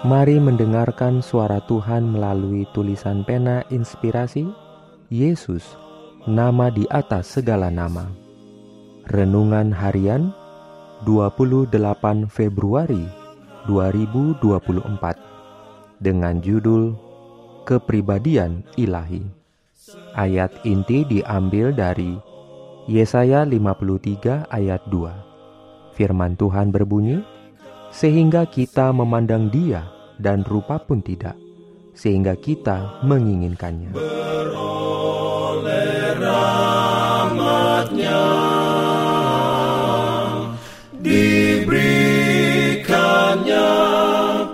Mari mendengarkan suara Tuhan melalui tulisan pena inspirasi Yesus, nama di atas segala nama. Renungan harian 28 Februari 2024 dengan judul Kepribadian Ilahi. Ayat inti diambil dari Yesaya 53 ayat 2. Firman Tuhan berbunyi, sehingga kita memandang Dia dan rupa pun tidak, sehingga kita menginginkannya. Beroleh rahmatnya diberikannya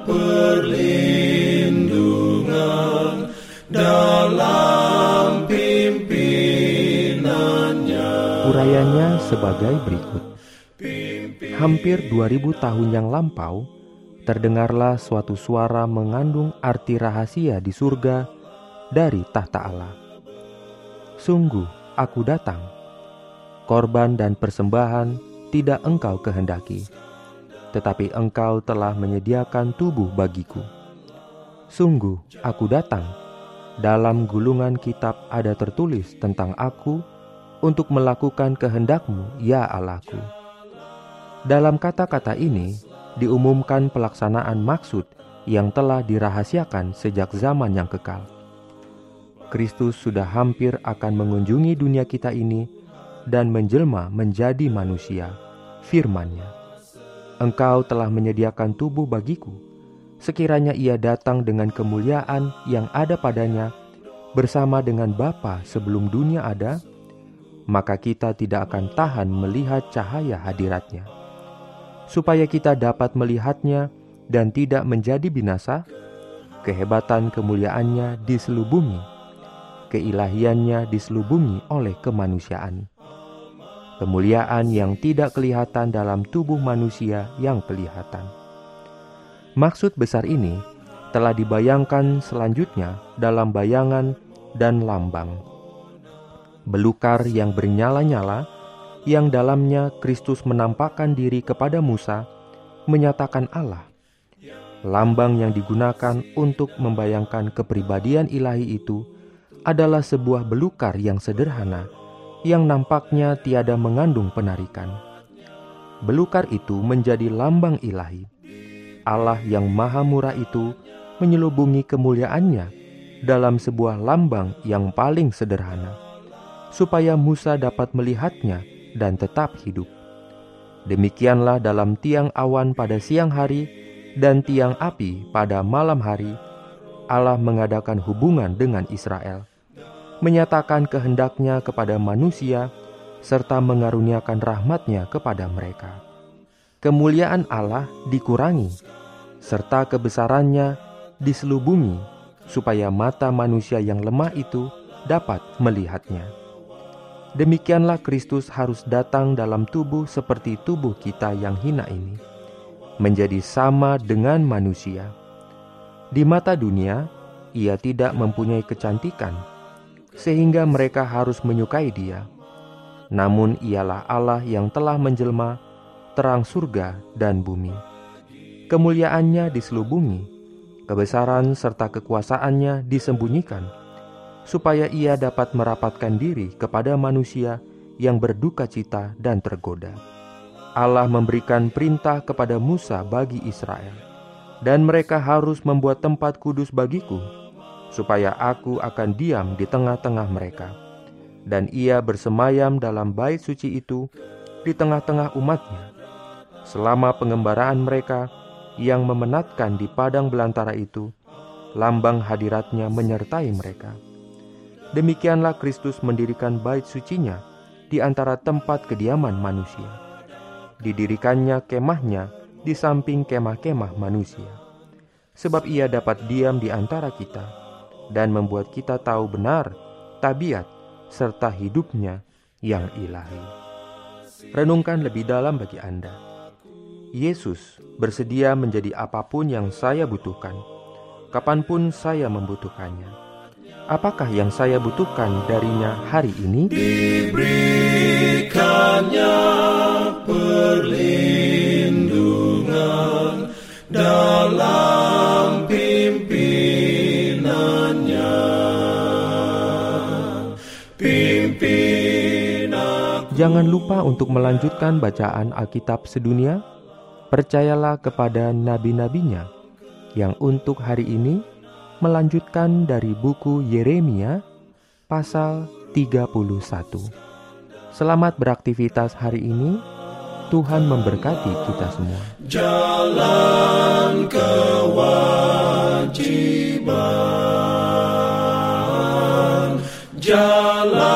perlindungan dalam pimpinannya. Urayanya sebagai berikut hampir 2000 tahun yang lampau, terdengarlah suatu suara mengandung arti rahasia di surga dari tahta Allah. Sungguh, aku datang. Korban dan persembahan tidak engkau kehendaki, tetapi engkau telah menyediakan tubuh bagiku. Sungguh, aku datang. Dalam gulungan kitab ada tertulis tentang aku untuk melakukan kehendakmu, ya Allahku. Dalam kata-kata ini diumumkan pelaksanaan maksud yang telah dirahasiakan sejak zaman yang kekal. Kristus sudah hampir akan mengunjungi dunia kita ini dan menjelma menjadi manusia, firman-Nya. Engkau telah menyediakan tubuh bagiku, sekiranya ia datang dengan kemuliaan yang ada padanya bersama dengan Bapa sebelum dunia ada, maka kita tidak akan tahan melihat cahaya hadiratnya supaya kita dapat melihatnya dan tidak menjadi binasa, kehebatan kemuliaannya diselubungi, keilahiannya diselubungi oleh kemanusiaan. Kemuliaan yang tidak kelihatan dalam tubuh manusia yang kelihatan. Maksud besar ini telah dibayangkan selanjutnya dalam bayangan dan lambang. Belukar yang bernyala-nyala yang dalamnya Kristus menampakkan diri kepada Musa, menyatakan Allah. Lambang yang digunakan untuk membayangkan kepribadian ilahi itu adalah sebuah belukar yang sederhana yang nampaknya tiada mengandung penarikan. Belukar itu menjadi lambang ilahi. Allah yang maha murah itu menyelubungi kemuliaannya dalam sebuah lambang yang paling sederhana, supaya Musa dapat melihatnya dan tetap hidup. Demikianlah dalam tiang awan pada siang hari dan tiang api pada malam hari, Allah mengadakan hubungan dengan Israel, menyatakan kehendaknya kepada manusia, serta mengaruniakan rahmatnya kepada mereka. Kemuliaan Allah dikurangi, serta kebesarannya diselubungi, supaya mata manusia yang lemah itu dapat melihatnya. Demikianlah Kristus harus datang dalam tubuh seperti tubuh kita yang hina ini, menjadi sama dengan manusia. Di mata dunia, ia tidak mempunyai kecantikan, sehingga mereka harus menyukai dia. Namun ialah Allah yang telah menjelma, terang surga dan bumi. Kemuliaannya diselubungi, kebesaran serta kekuasaannya disembunyikan, supaya ia dapat merapatkan diri kepada manusia yang berduka cita dan tergoda. Allah memberikan perintah kepada Musa bagi Israel, dan mereka harus membuat tempat kudus bagiku, supaya aku akan diam di tengah-tengah mereka. Dan ia bersemayam dalam bait suci itu di tengah-tengah umatnya. Selama pengembaraan mereka yang memenatkan di padang belantara itu, lambang hadiratnya menyertai mereka Demikianlah Kristus mendirikan bait sucinya di antara tempat kediaman manusia. Didirikannya kemahnya di samping kemah-kemah manusia. sebab ia dapat diam di antara kita dan membuat kita tahu benar tabiat serta hidupnya yang ilahi. Renungkan lebih dalam bagi Anda. Yesus bersedia menjadi apa pun yang saya butuhkan, kapan pun saya membutuhkannya. Apakah yang saya butuhkan darinya hari ini? Diberikannya perlindungan dalam pimpinannya. Pimpin Jangan lupa untuk melanjutkan bacaan Alkitab sedunia. Percayalah kepada nabi-nabinya yang untuk hari ini melanjutkan dari buku Yeremia pasal 31. Selamat beraktivitas hari ini. Tuhan memberkati kita semua. jalan kewajiban. Jalan